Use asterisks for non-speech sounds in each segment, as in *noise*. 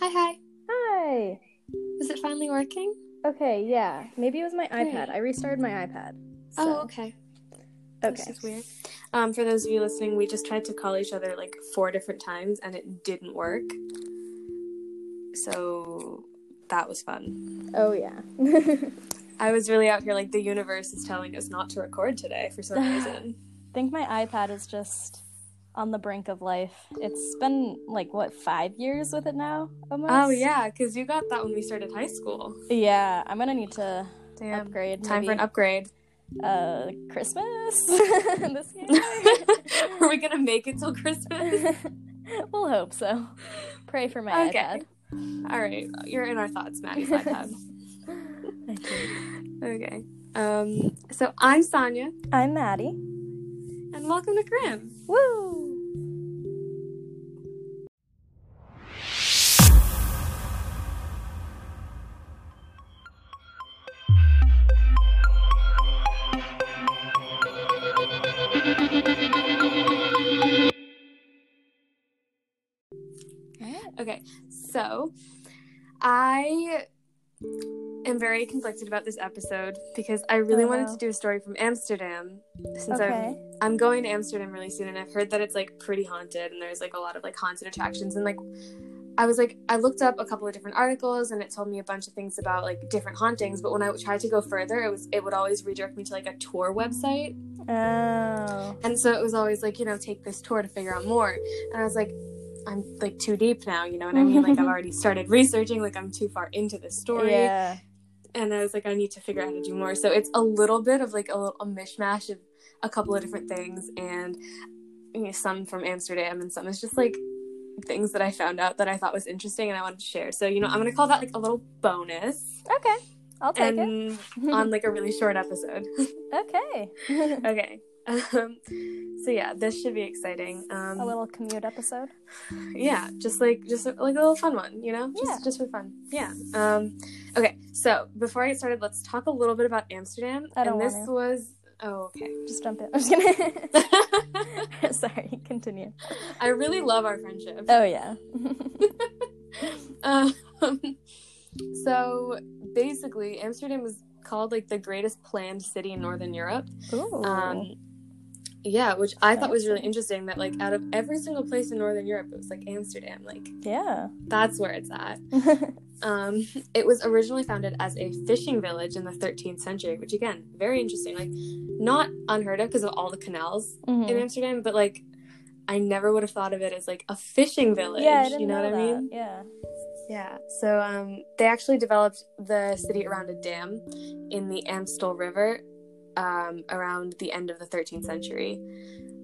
Hi, hi. Hi. Is it finally working? Okay, yeah. Maybe it was my Great. iPad. I restarted my iPad. Oh, so- okay. Okay. This is weird. Um, for those of you listening, we just tried to call each other like four different times and it didn't work. So that was fun. Oh yeah. *laughs* I was really out here like the universe is telling us not to record today for some reason. I *laughs* think my iPad is just on the brink of life. It's been like what five years with it now, almost. oh yeah, because you got that when we started high school. Yeah, I'm gonna need to Damn. upgrade. Time for an upgrade. Uh, Christmas *laughs* this year. *laughs* Are we gonna make it till Christmas? *laughs* we'll hope so. Pray for my Okay. iPad. All right, you're in our thoughts, Maddie's iPad. Okay. Um. So I'm Saaniya, I'm Maddie. and welcome to Grim. Woo! Okay, so I am very conflicted about this episode because I really Oh, wanted no. to do a story from Amsterdam since Okay. I'm I'm going to Amsterdam really soon and I've heard that it's like pretty haunted and there's like a lot of like haunted attractions and like I was like I looked up a couple of different articles and it told me a bunch of things about like different hauntings but when I tried to go further it was it would always redirect me to like a tour website Oh. and so it was always like, you know, take this tour to figure out more. And I was like, I'm like too deep now, you know what I mean? Like I've mm-hmm. already started *laughs* researching, like I'm too far into the story. Yeah. And I was like, I need to figure out how to do more. So it's a little bit of like a little a mishmash of a couple of different things and you know, some from Amsterdam and some is just like things that I found out that I thought was interesting and I wanted to share. So, you know, I'm gonna call that like a little bonus. Okay. I'll take it. On like a really short episode. *laughs* Okay. *laughs* okay. Um, so yeah, this should be exciting. Um, a little commute episode. yeah just like just like a little fun one you know just Yeah. just for fun yeah um okay so before i get started let's talk a little bit about amsterdam I don't and this to. was oh okay Just jump in. I'm just kidding. *laughs* *laughs* Sorry, continue. i really love our friendship Oh yeah. *laughs* um, so basically amsterdam is called like the greatest planned city in northern europe Ooh. um yeah which i thought was really interesting that like out of every single place in northern europe it was like amsterdam like yeah. that's where it's at *laughs* Um, it was originally founded as a fishing village in the 13th century, which again, very interesting. Like, not unheard of because of all the canals Mhm. in Amsterdam, but like, I never would have thought of it as like a fishing village. Yeah, you know, what I mean? Yeah. Yeah. So, um, they actually developed the city around a dam in the Amstel River, um, around the end of the 13th century.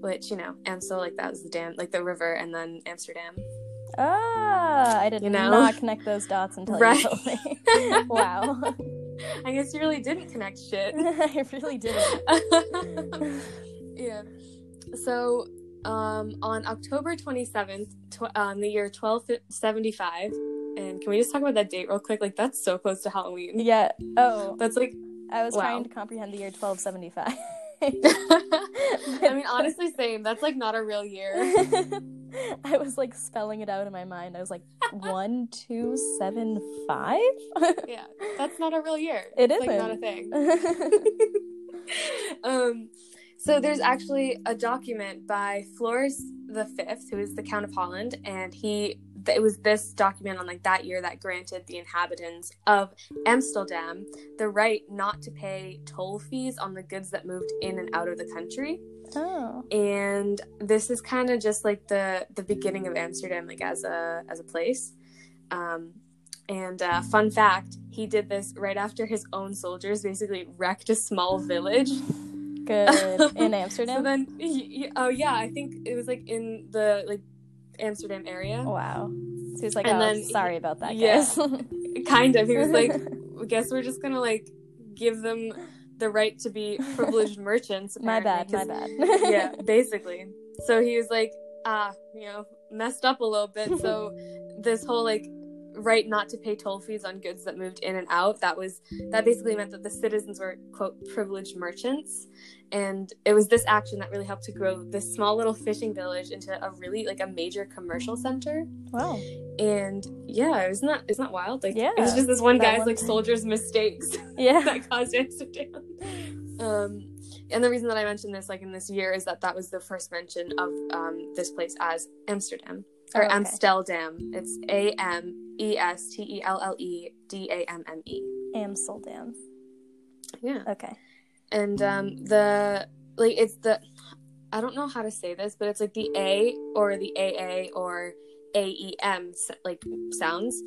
Which you know, Amstel like that was the dam, like the river, and then Amsterdam. Ah, I did You know? not connect those dots until Right. you told me. *laughs* wow. I guess you really didn't connect shit. *laughs* I really didn't. *laughs* yeah. So, um, on October 27th, tw- um, the year 1275, and can we just talk about that date real quick? Like, that's so close to Halloween. Yeah. Oh, That's like, I was Wow. trying to comprehend the year 1275. *laughs* I mean, *laughs* honestly, same. That's like not a real year. *laughs* I was like spelling it out in my mind. I was like one, two, seven, five. Yeah, that's not a real year. It's, like not a thing. um, so there's actually a document by Floris the Fifth, who is the Count of Holland, and he it was this document on like that year that granted the inhabitants of Amsterdam the right not to pay toll fees on the goods that moved in and out of the country. oh, And this is kind of just like the the beginning of Amsterdam, like as a as a place. Um, and uh, fun fact, he did this right after his own soldiers basically wrecked a small village. good in *laughs* Amsterdam. So then, he, he- oh yeah, I think it was like in the like Amsterdam area. wow. So he's like, And oh, then sorry about that, guys. *laughs* Kind of. He was like, *laughs* I guess we're just gonna like give them the right to be privileged *laughs* merchants. my bad, My bad. yeah, basically. So he was like, ah, you know, messed up a little bit. So this whole like right not to pay toll fees on goods that moved in and out. That was that basically meant that the citizens were quote privileged merchants, and it was this action that really helped to grow this small little fishing village into a really like a major commercial center. Wow. And yeah, isn't that isn't that wild? Like Yeah, it was just this one guy's one like soldier's mistakes *laughs* Yeah. that caused Amsterdam. Um, and the reason that I mentioned this, like in this year, is that that was the first mention of um, this place as Amsterdam or Oh, okay. Amsteldam. It's A M E S T E L L E D A M M E. Amsterdam. Yeah, Okay. and um, the like it's the I don't know how to say this, but it's like the A or the AA or A E M like sounds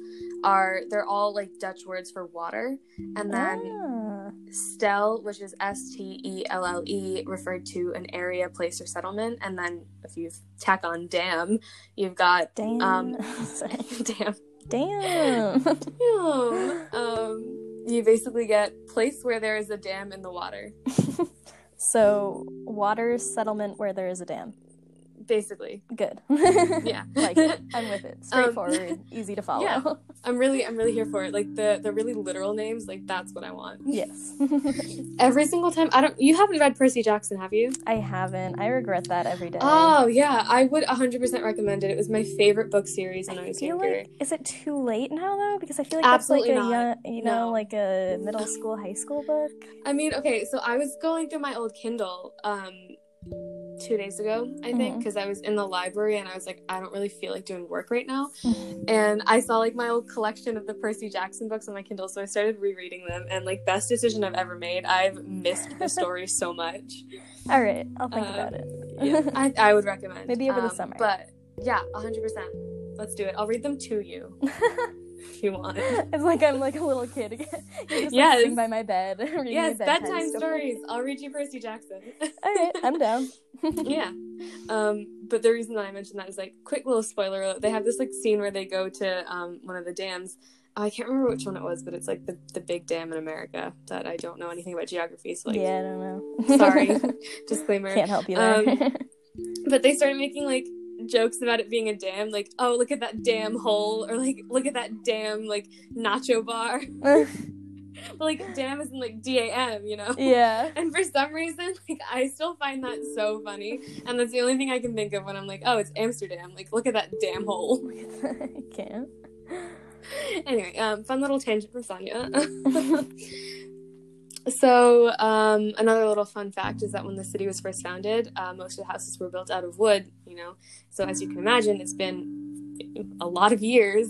are they're all like Dutch words for water, and then. Ah, Stel, which is S T E L L E, referred to an area, place, or settlement. And then if you tack on dam, you've got damn. Um, *laughs* Sorry. *laughs* dam. Damn. *laughs* Damn. Um, you basically get place where there is a dam in the water. *laughs* so, water settlement where there is a dam. Basically, Good. yeah. *laughs* like it. I'm with it. Um, Straightforward, *laughs* easy to follow. yeah. *laughs* I'm really, I'm really here for it. Like the the really literal names, like that's what I want. yes. Every single time. I don't. You haven't read Percy Jackson, have you? I haven't. I regret that every day. Oh yeah, I would 100% recommend it. It was my favorite book series when I, I was feel younger. like is it too late now though? Because I feel like Absolutely that's like a not. young, you know, No. like a middle school, high school book. I mean, okay, so I was going through my old Kindle um two days ago, I think, Mhm. because I was in the library and I was like, I don't really feel like doing work right now. And I saw like my old collection of the Percy Jackson books on my Kindle, so I started rereading them and like best decision I've ever made. I've missed the story so much. *laughs* All right, I'll think about it. Yeah, I, *laughs* I would recommend. Maybe over the Um, summer. But yeah, 100%. Let's do it. I'll read them to you *laughs* *laughs* if you want. it's like I'm like a little kid again. *laughs* You're just Yes. like sitting by my bed. *laughs* reading Yes, a bedtime bedtime story. stories. I'll read you Percy Jackson. All right, I'm down. yeah. Um, but the reason that I mentioned that is like quick little spoiler alert. They have this like scene where they go to um one of the dams. I can't remember which one it was, but it's like the, the big dam in America that I don't know anything about geography, so like yeah, I don't know. sorry. Disclaimer. Can't help you there. Um, But they started making like jokes about it being a dam, like, oh look at that damn hole or like look at that damn like nacho bar. *laughs* But like dam is in like D A M, you know? yeah. *laughs* And for some reason, like I still find that so funny, and that's the only thing I can think of when I'm like, "Oh, it's Amsterdam." Like, look at that damn hole. *laughs* I can't. anyway, um, fun little tangent from Saaniya. So, um, another little fun fact is that when the city was first founded, uh, most of the houses were built out of wood. You know, so as you can imagine, it's been a lot of years.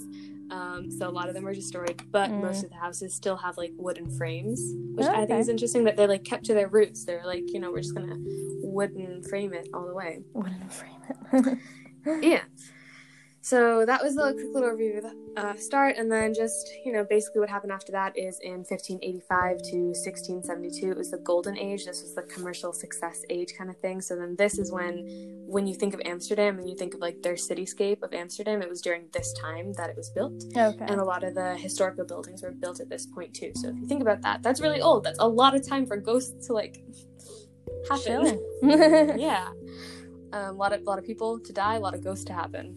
Um, so a lot of them were destroyed, but Mm. most of the houses still have like wooden frames, which Oh, I think is interesting that they like kept to their roots. They're like, you know, we're just gonna wooden frame it all the way. Wouldn't frame it. *laughs* Yeah. So that was a quick little review of the uh, start, and then just you know basically what happened after that is in 1585 to 1672 it was the golden age. This was the commercial success age kind of thing. So then this is when when you think of Amsterdam and you think of like their cityscape of Amsterdam, it was during this time that it was built, okay. and a lot of the historical buildings were built at this point too. So if you think about that, that's really old. That's a lot of time for ghosts to like happen. *laughs* Yeah. Um, a lot of a lot of people to die, a lot of ghosts to happen.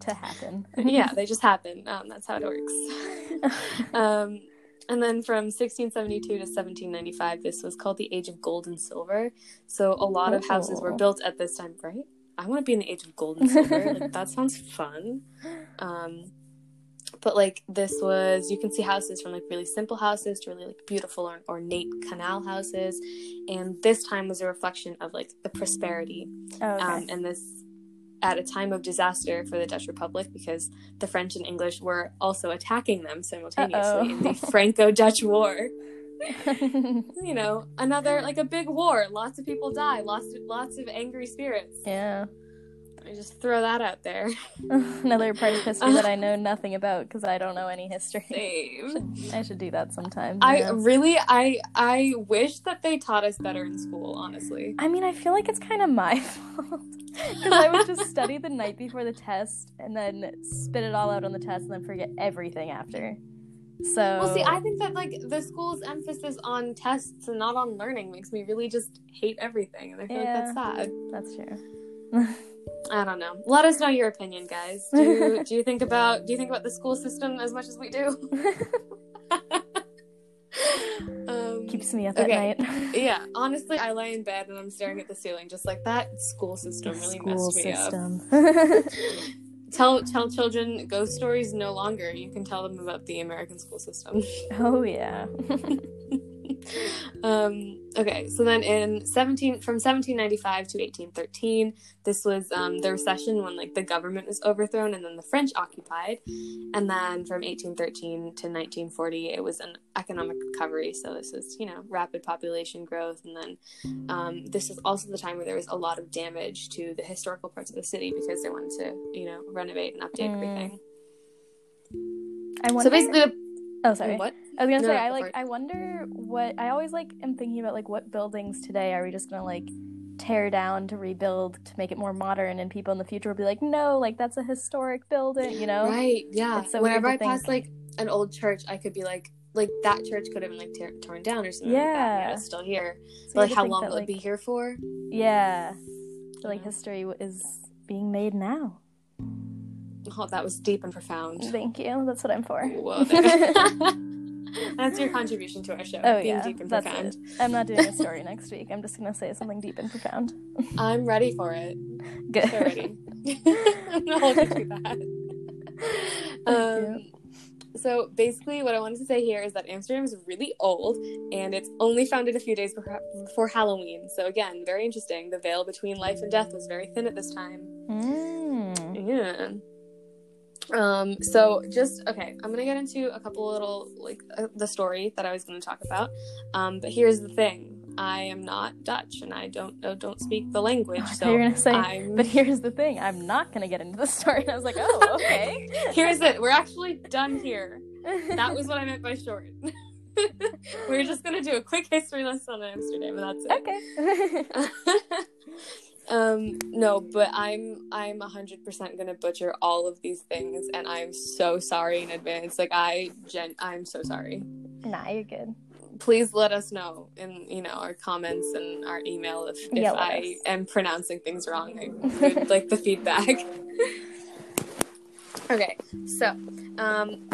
To happen. yeah, they just happen. Um, that's how it works. *laughs* Um, and then from 1672 to 1795, this was called the Age of Gold and Silver. So a lot of houses were Oh. built at this time, right? I want to be in the Age of Gold and Silver. like *laughs* that sounds fun. Um, but like this was, you can see houses from like really simple houses to really like beautiful or ornate canal houses, and this time was a reflection of like the prosperity Oh, okay. um, and this at a time of disaster for the Dutch Republic because the French and English were also attacking them simultaneously in the *laughs* Franco-Dutch War. *laughs* You know, another like a big war. Lots of people die. Lots of lots of angry spirits. yeah. I just throw that out there. *laughs* Another part of history that I know *laughs* nothing about because I don't know any history. *laughs* Same. I should do that sometime. I yeah. really, I I wish that they taught us better in school. Honestly. I mean, I feel like it's kind of my fault because I would just study the night before the test and then spit it all out on the test and then forget everything after. So Well, see, I think that like the school's emphasis on tests and not on learning makes me really just hate everything, and I feel Yeah. like that's sad. that's true. I don't know. Let us know your opinion, guys. Do you, *laughs* do you think about do you think about the school system as much as we do? *laughs* um, Keeps me up okay. at night. yeah, *laughs* honestly, I lie in bed and I'm staring at the ceiling just like that school system really School messed me up. Tell tell children ghost stories no longer. You can tell them about the American school system. oh yeah. *laughs* um, okay, so then in 17 from 1795 to 1813, this was um, the recession when like the government was overthrown and then the French occupied, and then from 1813 to 1940, it was an economic recovery. So this was you know rapid population growth, and then um, this is also the time where there was a lot of damage to the historical parts of the city because they wanted to you know renovate and update Mm. everything. I wonder. So basically, the, oh, sorry. what? I was gonna No, say no, I like. I wonder what I always like am thinking about like what buildings today are we just gonna like tear down to rebuild to make it more modern and people in the future will be like no like that's a historic building you know Right. Yeah. It's so Whenever I to pass like an old church, I could be like, like that church could have been like tear torn down or something. like that, Yeah. it's still here. So But like, how long that, will like, it be here for? yeah so, like Yeah. history is being made now Oh, that was deep and profound. thank you that's what I'm for *laughs* That's your contribution to our show. oh being yeah deep and that's profound. it I'm not doing a story *laughs* next week I'm just gonna say something deep and profound I'm ready for it. good So ready. *laughs* I'm hold you to that. Um, so basically, what I wanted to say here is that Amsterdam is really old, and it's only founded a few days before, before Halloween. So again, very interesting. The veil between life and death was very thin at this time. Mm. Yeah. Um. So just okay. I'm gonna get into a couple little like uh, the story that I was gonna talk about. Um. But here's the thing. I am not Dutch, and I don't uh, don't speak the language. I So you were gonna say I'm. but here's the thing I'm not gonna get into the story and I was like oh *laughs* okay here's it. We're actually done here. That *laughs* was what I meant by short. *laughs* We're just gonna do a quick history lesson on Amsterdam, and that's it. okay um, no, but I'm I'm hundred percent gonna butcher all of these things, and I'm so sorry in advance. Like I, gen, I'm so sorry. nah you're good Please let us know in you know our comments and our email if, if Yeah, I am pronouncing things wrong. I would *laughs* like the feedback. *laughs* okay, so um,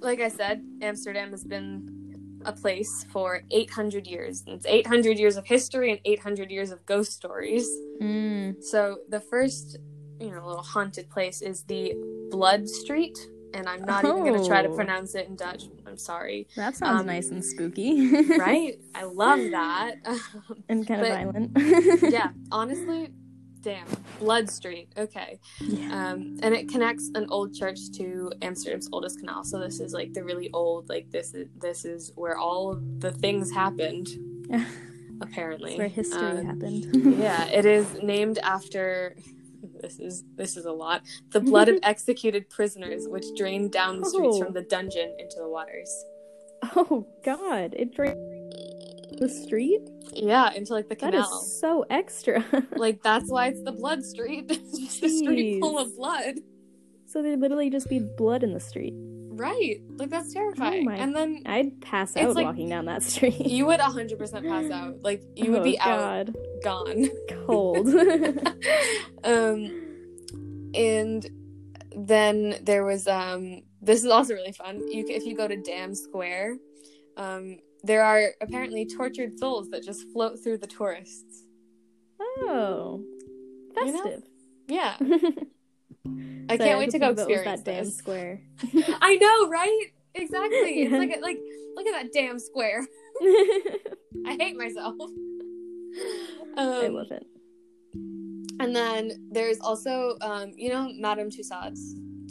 like I said, Amsterdam has been a place for 800 years. It's 800 years of history and 800 years of ghost stories. mm. So the first, you know, little haunted place is the Blood Street, and I'm not even going to try to Oh. pronounce it in Dutch. I'm sorry. That sounds Um, nice and spooky. Right? I love *laughs* that. *laughs* and kind of But- violent. yeah, *laughs* honestly, damn. Blood Street. Okay. Yeah. Um, and it connects an old church to Amsterdam's oldest canal. So this is like the really old, like this is this is where all the things happened. *laughs* Apparently, That's where history Um, happened. *laughs* yeah, it is named after. This is this is a lot. The blood of *laughs* executed prisoners, which drained down the streets Oh. from the dungeon into the waters. Oh God! It drained the street. Yeah, into like the canal. is so extra. *laughs* Like that's why it's the blood street. *laughs* it's just a street full of blood. so there'd literally just be blood in the street. Right. Like that's terrifying. my- and then I'd pass out like- walking down that street. you would 100% pass out. Like you would oh, be out, gone. Cold. *laughs* um and then there was um this is also really fun you if you go to dam square um there are apparently tortured souls that just float through the tourists oh, You know? festive. yeah *laughs* i Sorry, can't wait to go experience that damn this square. *laughs* i know right exactly it's like *laughs* like look at that damn square i hate myself um, I love it. and then there's also um you know madame tussauds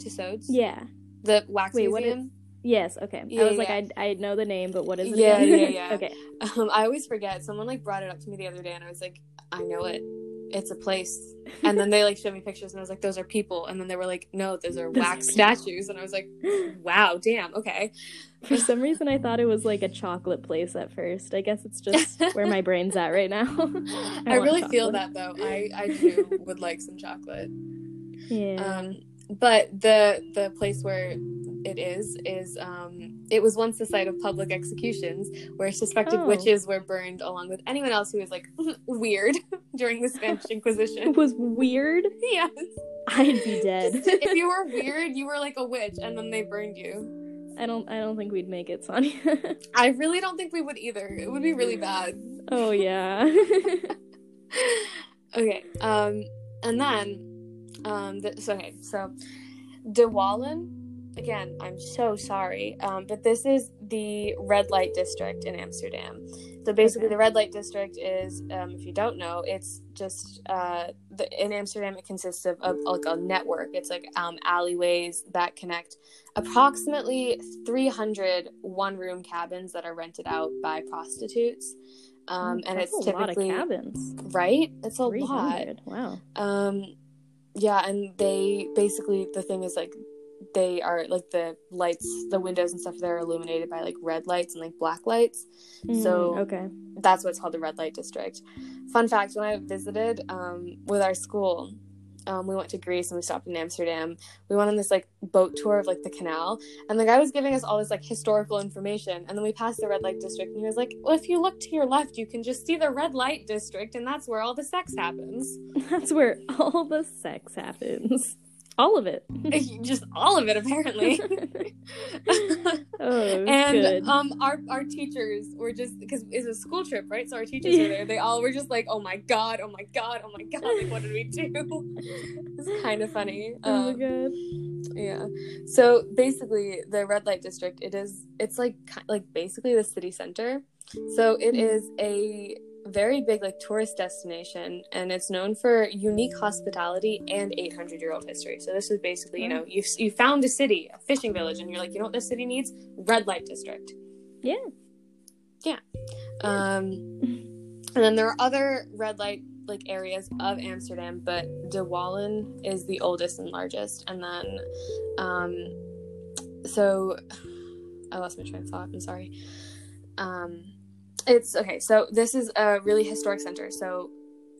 tussauds Yeah. the wax Wait, museum Yes. Okay. Yeah, I was like, yeah. I I know the name, but what is it? Yeah, yeah, *laughs* yeah. okay. Um, I always forget. Someone like brought it up to me the other day, and I was like, I know it. It's a place. And then they like showed me pictures, and I was like, those are people. And then they were like, no, those are Those wax people. *laughs* statues. And I was like, wow, damn, okay. For some reason, I thought it was like a chocolate place at first. I guess it's just *laughs* where my brain's at right now. I, want really feel that though. I I do would like some chocolate. Yeah. Um, but the the place where it is is um, it was once the site of public executions where suspected Oh. witches were burned along with anyone else who was like *laughs* weird *laughs* during the Spanish *laughs* Inquisition. It was weird. yes. I'd be dead. if you were weird, you were like a witch, and then they burned you. I don't. I don't think we'd make it, Saaniya. I really don't think we would either. It would be really bad. oh yeah. Okay. Um, and then, um, th- so okay, so De Wallen. Again, I'm so sorry, um, but this is the red light district in Amsterdam. So basically, Okay. the red light district is, um, if you don't know, it's just uh, the, in Amsterdam. It consists of, of like a network. It's like um, alleyways that connect approximately 300 one-room cabins that are rented out by prostitutes. Um, and That's it's a lot of typically cabins. right. It's a lot. Wow. Um, yeah, and they basically the thing is like they are like the lights, the windows and stuff. They're illuminated by like red lights and like black lights. So- Mm, okay. That's what's called the red light district. Fun fact: when I visited um, with our school, um, we went to Greece and we stopped in Amsterdam. We went on this like boat tour of like the canal, and the guy was giving us all this like historical information. And then we passed the red light district, and he was like, "Well, if you look to your left, you can just see the red light district, and that's where all the sex happens." *laughs* That's where all the sex happens. All of it. *laughs* just all of it apparently. *laughs* *laughs* Oh, and good. um our our teachers were just because it's a school trip right? So our teachers were there. They all were just like oh my god oh my god oh my god like what did we do? It's kind of funny. Oh my um, god. yeah. So basically the red light district it is it's like like basically the city center. So it is a very big like tourist destination and it's known for unique hospitality and 800 year old history. So this is basically you know you you found a city a fishing village and you're like you know what this city needs? Red light district. Yeah. yeah. Um and then there are other red light like areas of amsterdam but de wallen is the oldest and largest and then um so *sighs* i lost my train of thought i'm sorry. Um it's okay so this is a really historic center. So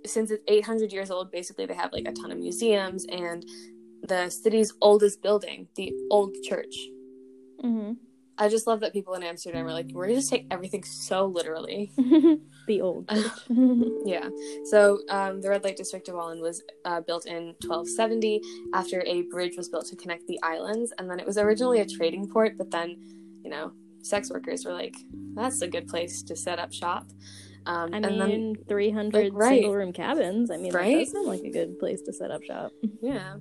since it's 800 years old basically they have like a ton of museums and the city's oldest building the old church. Hmm i just love that people in amsterdam are like we're gonna just take everything so literally. *laughs* The old. *laughs* yeah. So um, the red light district of wallen was uh, built in 1270 after a bridge was built to connect the islands and then it was originally a trading port but then you know sex workers were like that's a good place to set up shop um, I and then mean, 300 like, right. single room cabins. I mean, that Right? does sound like a good place to set up shop. *laughs* Yeah.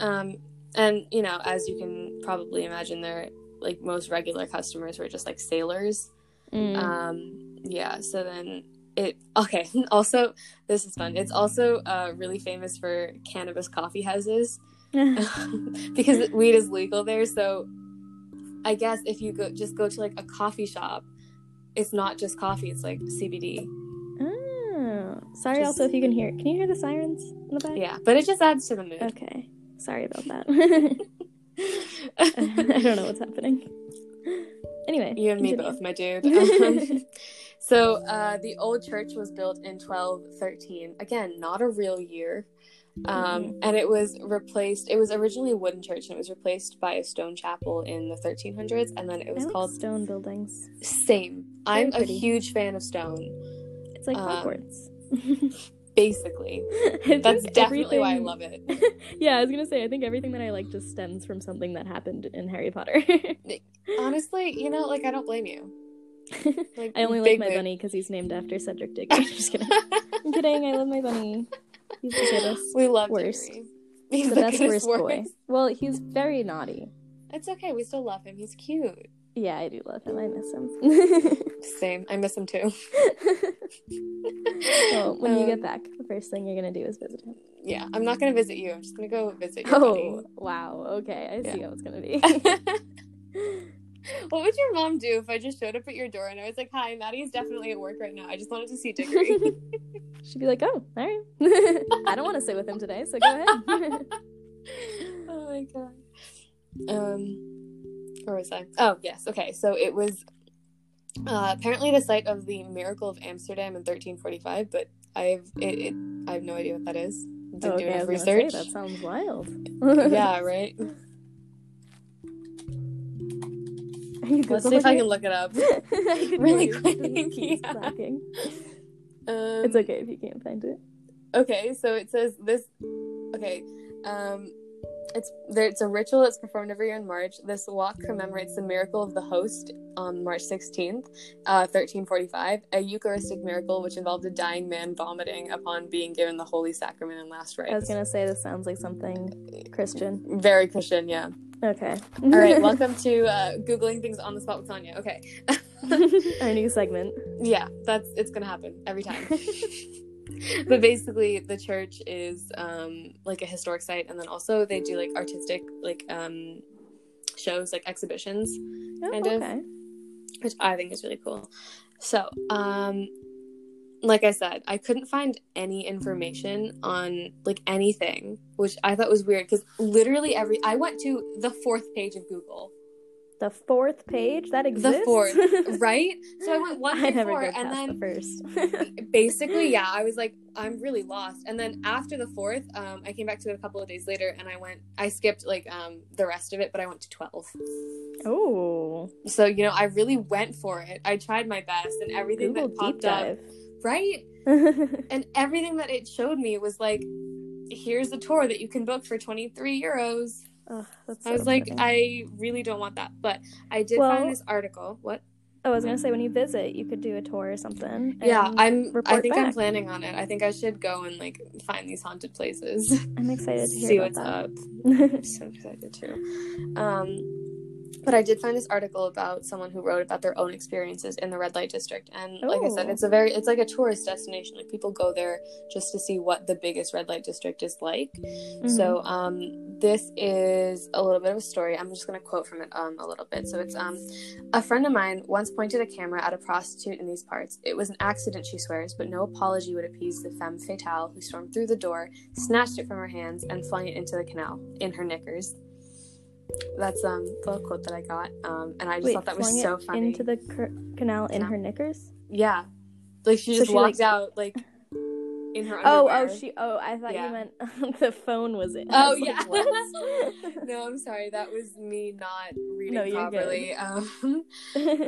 Um, and you know, as you can probably imagine, their like most regular customers were just like sailors. Mm. Um, yeah. So then it *laughs* okay. Also, this is fun. It's also uh, really famous for cannabis coffee houses *laughs* because weed is legal there. So I guess if you go just go to like a coffee shop, it's not just coffee. It's like CBD. oh. Sorry, Just- also, if you can hear. Can you hear the sirens in the back? Yeah, but it just adds to the mood. Okay. Sorry about that. *laughs* I don't know what's happening. Anyway, You and me both, my dude. *laughs* Um, so uh, the old church was built in 1213. Again, not a real year. Um, and it was replaced. It was originally a wooden church, and it was replaced by a stone chapel in the 1300s. And then it was like called stone buildings. Same. I'm a huge fan of stone. It's like Um, Hogwarts. *laughs* Basically, *laughs* that's definitely why I love it. *laughs* yeah, I was gonna say I think everything that I like just stems from something that happened in Harry Potter. Honestly, you know, like I don't blame you. Like I only like my mood. bunny because he's named after Cedric Diggory. just kidding. I'm kidding. I love my bunny. He's the shittest. *laughs* we love Worst. He's the the best goodest worst boy. Well, he's very naughty. It's okay. We still love him. He's cute. Yeah, I do love him. I miss him. *laughs* Same. I miss him too. *laughs* well, when you get Um, back, the first thing you're gonna do is visit him. Yeah, I'm not gonna visit you. I'm just gonna go visit your Oh, wow. Okay, I see Yeah. how it's gonna be. *laughs* what would your mom do if I just showed up at your door and I was like, "Hi, Maddie's definitely at work right now. I just wanted to see Diggory." She'd be like, "Oh, all right. *laughs* I don't want to sit with him today, so go ahead." *laughs* oh my god. Um, where was I? Oh yes. Okay, so it was uh, apparently the site of the Miracle of Amsterdam in 1345, but I've it, it I have no idea what that is. Didn't Oh, do okay, I enough gonna say, research. that sounds wild. yeah, right. Let's see if Googling I can look it up. *laughs* Really quick, yeah. *laughs* Um, It's okay if you can't find it. Okay, so it says this. Okay, um, it's there. It's a ritual that's performed every year in March. This walk commemorates the miracle of the host on March sixteenth, uh, thirteen forty-five, a Eucharistic miracle which involved a dying man vomiting upon being given the Holy Sacrament and last rites. I was gonna say this sounds like something Christian. Very Christian, yeah. Okay. All right, *laughs* welcome to uh, googling things on the spot with Tanya. Okay, *laughs* Our new segment. yeah, that's it's gonna happen every time. *laughs* but basically the church is um like a historic site and then also they do like artistic like um shows like exhibitions Oh, Kind of. which i think is really cool so um like i said i couldn't find any information on like anything which i thought was weird because literally every i went to the fourth page of google. The fourth page? That exists. the fourth *laughs* right? So i went one I never four and then the first. *laughs* basically yeah i was like i'm really lost. And then after the fourth um i came back to it a couple of days later and i went i skipped like um the rest of it but i went to 12 oh, so you know i really went for it. I tried my best and everything Google that popped up dive. Right? *laughs* And everything that it showed me was like here's a tour that you can book for 23 euros. I was like i really don't want that. But i did Well- find this article. What? Oh, I was gonna say when you visit, you could do a tour or something. yeah i'm i think i'm planning on it. I think i should go and like find these haunted places. I'm excited to *laughs* hear see what's that. up. *laughs* I'm so excited too. Um, but I did find this article about someone who wrote about their own experiences in the red light district, and like I said, Oh. it's a very it's like a tourist destination. Like people go there just to see what the biggest red light district is like. Mm-hmm. So um, this is a little bit of a story. I'm just gonna quote from it um, a little bit. So it's um, a friend of mine once pointed a camera at a prostitute in these parts. It was an accident, she swears, but no apology would appease the femme fatale who stormed through the door, snatched it from her hands, and flung it into the canal in her knickers. That's um the little quote that I got, um, and I just Wait, thought that was so it funny. into the cr- canal in Canal. her knickers. yeah, like she So just she, walked like- out like in her *laughs* Oh, underwear. oh, she. Oh, I thought Yeah. you meant *laughs* the phone was in. I Oh was yeah. *laughs* what? no, I'm sorry. That was me not reading No, properly. Um,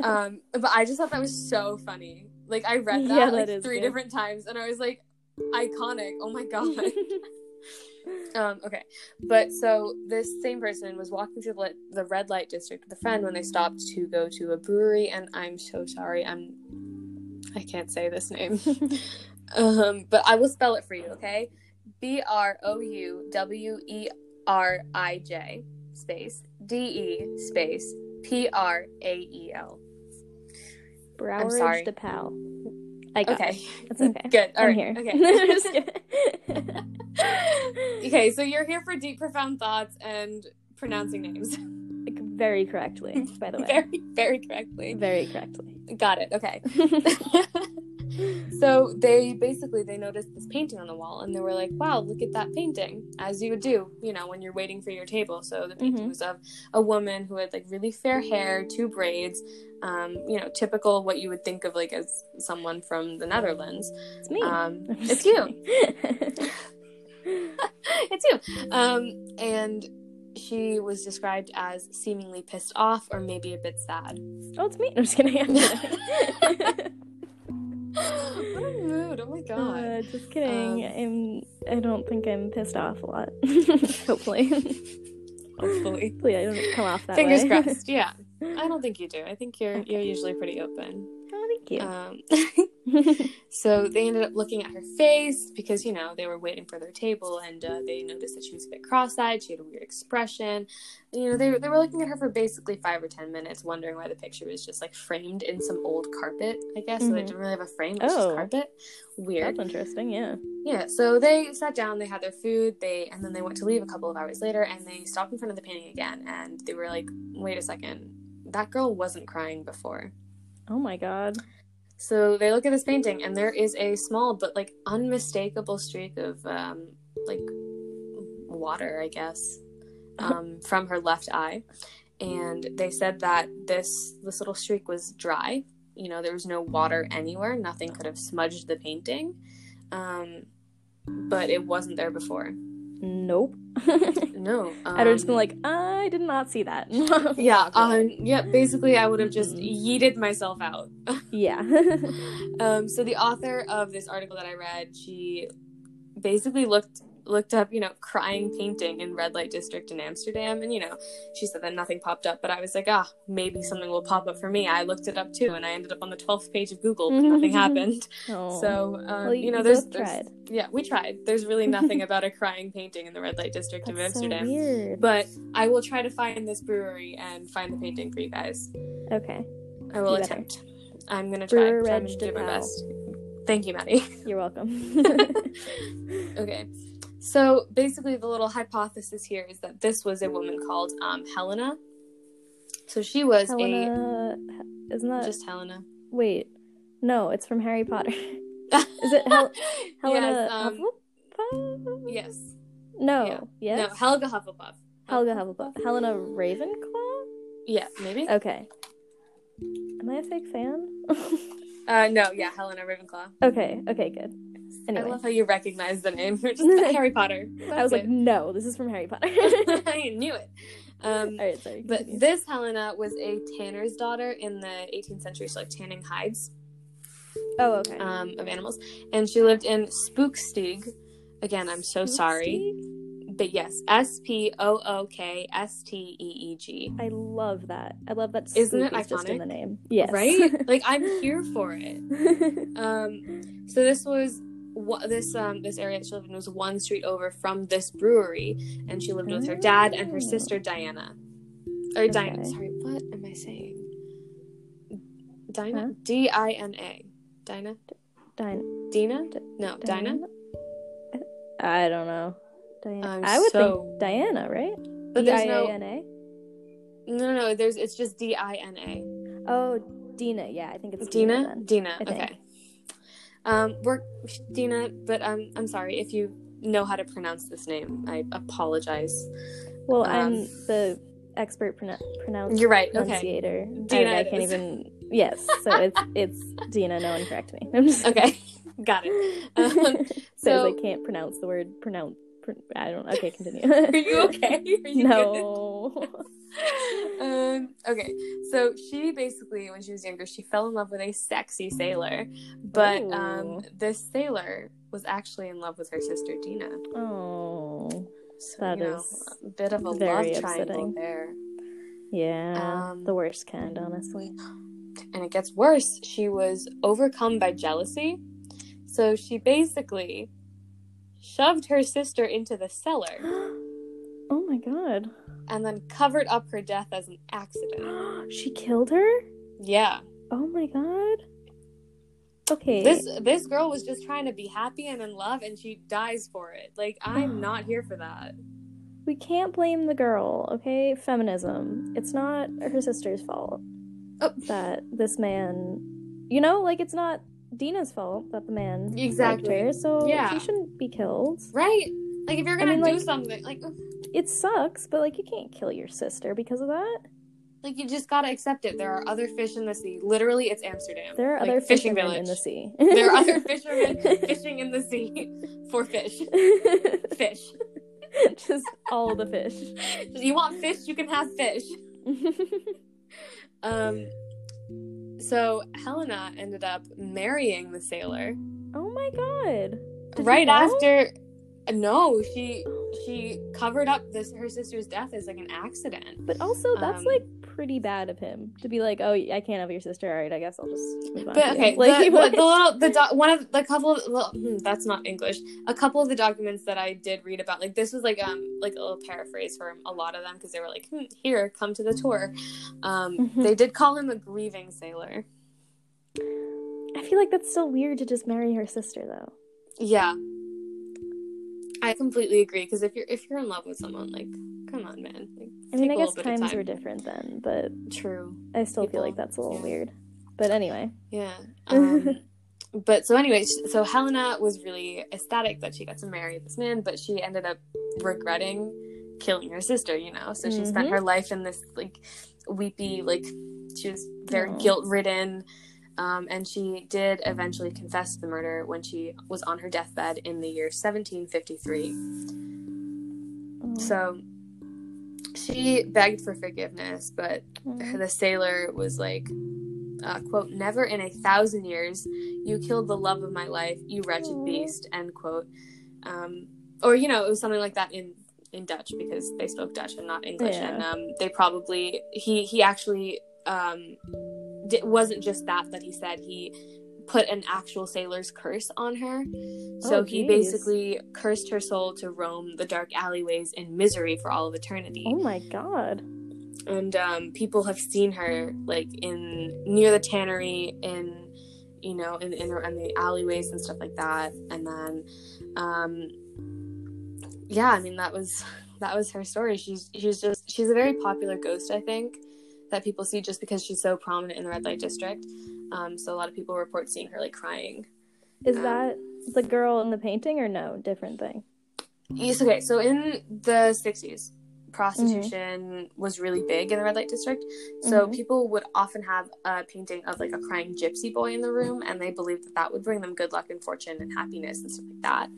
um, but I just thought that was so funny. Like I read that Yeah, like three good. different times, and I was like, iconic. Oh my god. Um, okay, but so this same person was walking through the, the red light district with a friend when they stopped to go to a brewery, and I'm so sorry. I'm I can't say this name. *laughs* um, but I will spell it for you. Okay, B R O U W E R I J space D E space P R A E L. Broweridge sorry. DePal. I got Okay. it. It's *laughs* okay. Good. All I'm right. here. Okay. *laughs* *laughs* Okay, so you're here for deep, profound thoughts and pronouncing names Like, Very correctly, by the way. very, very correctly. Very correctly. Got it. Okay. So they basically they noticed this painting on the wall and they were like, "Wow, look at that painting!" As you would do, you know, when you're waiting for your table. So the painting Mhm. was of a woman who had like really fair hair, two braids, um, you know, typical what you would think of like as someone from the Netherlands. It's me. Um, *laughs* it's you. *laughs* *laughs* it's you. Um, and she was described as seemingly pissed off or maybe a bit sad. oh, it's me. I'm just kidding. What a mood! Oh my *laughs* god. Uh, just kidding. Um, I'm. I don't think I'm pissed off a lot. *laughs* Hopefully. Hopefully. Hopefully, I don't come off that Fingers way. crossed. *laughs* Yeah. I don't think you do. I think you're you're usually pretty open. Thank you. Um, *laughs* so they ended up looking at her face because you know they were waiting for their table, and uh, they noticed that she was a bit cross-eyed. She had a weird expression. You know, they they were looking at her for basically five or ten minutes, wondering why the picture was just like framed in some old carpet. I guess so. They Mhm. didn't really have a frame; it was Oh. just carpet. Weird. That's interesting. Yeah. Yeah, so they sat down, they had their food, they and then they went to leave a couple of hours later and they stopped in front of the painting again and they were like, "Wait a second. That girl wasn't crying before." Oh my god. So they look at this painting and there is a small but like unmistakable streak of um like water, I guess, *laughs* um from her left eye. And they said that this this little streak was dry. You know, there was no water anywhere. Nothing could have smudged the painting. Um but it wasn't there before. Nope. *laughs* No. I'd have just been um, like, I did not see that. *laughs* yeah, um, yeah. Basically, I would have just Mhm. yeeted myself out. *laughs* yeah. Um, so the author of this article that I read, she basically looked looked up, you know, crying painting in red light district in Amsterdam, and you know, she said that nothing popped up. But I was like, ah, maybe something will pop up for me. I looked it up too, and I ended up on the twelfth page of Google, but nothing *laughs* happened. Oh. So, um, well, you know, there's, there's yeah, we tried. There's really *laughs* nothing about a crying painting in the red light district of That's so Amsterdam. weird. But I will try to find this brewery and find the painting for you guys. okay, I will You better. attempt. I'm gonna try. Brewer I'm Reg gonna do my best. Thank you, Maddie. you're welcome. *laughs* okay. So basically, the little hypothesis here is that this was a woman called um, Helena. So she was Helena, isn't a that? just Helena. Wait, no, it's from Harry Potter. *laughs* Is it Hel- Helena Yes, um, Hufflepuff? yes. No, yeah. yes. No, Helga Hufflepuff. Helga Hufflepuff. Helena Ravenclaw. Yeah, maybe. Okay. Am I a fake fan? *laughs* Uh, no, yeah, Helena Ravenclaw. okay. Okay. Good. Anyway, I love how you recognize the name. You're *laughs* just *laughs* Harry Potter. I was like, no, this is from Harry Potter. *laughs* I knew it. Um, All right, sorry. But continue. this Helena was a tanner's daughter in the 18th century, so like tanning hides oh, okay. um, of animals, and she lived in Spooksteeg. Again, I'm so sorry, but yes, S P O O K S T E E G. I love that. I love that. Isn't it is just in the name? Yes. Right? like I'm here for it. Um, so this was this um this area that she lived in was one street over from this brewery, and she lived with her dad and her Oh. sister Diana. Or Diana. Sorry, what am I saying? Dinah? Huh? D I N A. Dinah? Din- Dina? No, Dinah. I don't know. Diana. I'm would so- think Diana, right? But there's no, D-I-A-N-A? no, no, no. There's it's just D I N A. Oh, Dina. Yeah, I think it's Dina. Dina. Dina. I. Okay. Um, Dina, but um, I'm sorry if you know how to pronounce this name. I apologize. Well, Um, I'm the expert pronou- pronounce You're right. Okay. pronunciator. Dina I, I can't even. Yes, so it's *laughs* it's Dina. No one correct me. I'm just Okay. Got it. *laughs* Um, so- I can't pronounce the word pronounce. I don't. Okay, continue. *laughs* Are you okay? Are you *laughs* no. good? um, okay, so she basically, when she was younger, she fell in love with a sexy sailor, but um, this sailor was actually in love with her sister Dina. Oh, So That you know, is a bit of a love triangle upsetting. there. yeah. Um, the worst kind, honestly. And it gets worse. She was overcome by jealousy, so she basically shoved her sister into the cellar *gasps* oh my god. and then covered up her death as an accident. *gasps* she killed her? Yeah. Oh my god. Okay. This this girl was just trying to be happy and in love and she dies for it. Like I'm *sighs* not here for that. we can't blame the girl, okay? Feminism. It's not her sister's fault Oh. that this man, you know, like it's not Dina's fault that the man Exactly. her, so Yeah. he shouldn't be killed. Right? Like if you're gonna mean, do like- something like It sucks, but like you can't kill your sister because of that. like you just gotta accept it. There are other fish in the sea. Literally it's Amsterdam. There are Like, other fishing fishermen village. in the sea. there are other *laughs* fishermen fishing in the sea for fish. *laughs* Fish. Just all the fish. *laughs* You want fish, you can have fish. Um so Helena ended up marrying the sailor. Oh my god. Did right after no she she covered up this her sister's death as like an accident. But also, that's Um, like pretty bad of him to be like, "Oh, I can't have your sister. All right, I guess I'll just move on." but to you." okay *laughs* like, the, the, little the doc, one of the couple of well, hmm, that's not english a couple of the documents that i did read about like this was like um like a little paraphrase from a lot of them because they were like hmm, here come to the tour um Mhm. they did call him a grieving sailor I feel like that's still weird to just marry her sister, though. yeah i completely agree because if you're if you're in love with someone like come on man like, I mean, I guess little bit of times time. were different then, but true I still People- feel like that's a little yeah. weird. But anyway, Yeah. *laughs* Um, but so anyway, so Helena was really ecstatic that she got to marry this man, but she ended up regretting killing her sister. You know, so she spent Mhm. her life in this like weepy, like she was very guilt ridden. Um, and she did eventually confess the murder when she was on her deathbed in the year 1753. Oh. So she begged for forgiveness, but Oh. the sailor was like, uh, quote, never in a thousand years, you killed the love of my life, you wretched Aw. beast, end quote. Um, or, you know, it was something like that in, in Dutch because they spoke Dutch and not English. Yeah. And um, they probably, he, he actually um, it wasn't just that that he said, he put an actual sailor's curse on her. So Oh, he basically cursed her soul to roam the dark alleyways in misery for all of eternity. Oh my god. and um, people have seen her like in near the tannery in you know in in, in the alleyways and stuff like that. And then um yeah i mean that was that was her story. She's she's just she's a very popular ghost i think that people see just because she's so prominent in the red light district um so a lot of people report seeing her like crying Is Um, that the girl in the painting or no? Different thing. Yes, okay. So in the 60s, prostitution was really big in the red light district. So Mhm. people would often have a painting of like a crying gypsy boy in the room, and they believed that that would bring them good luck and fortune and happiness and stuff like that.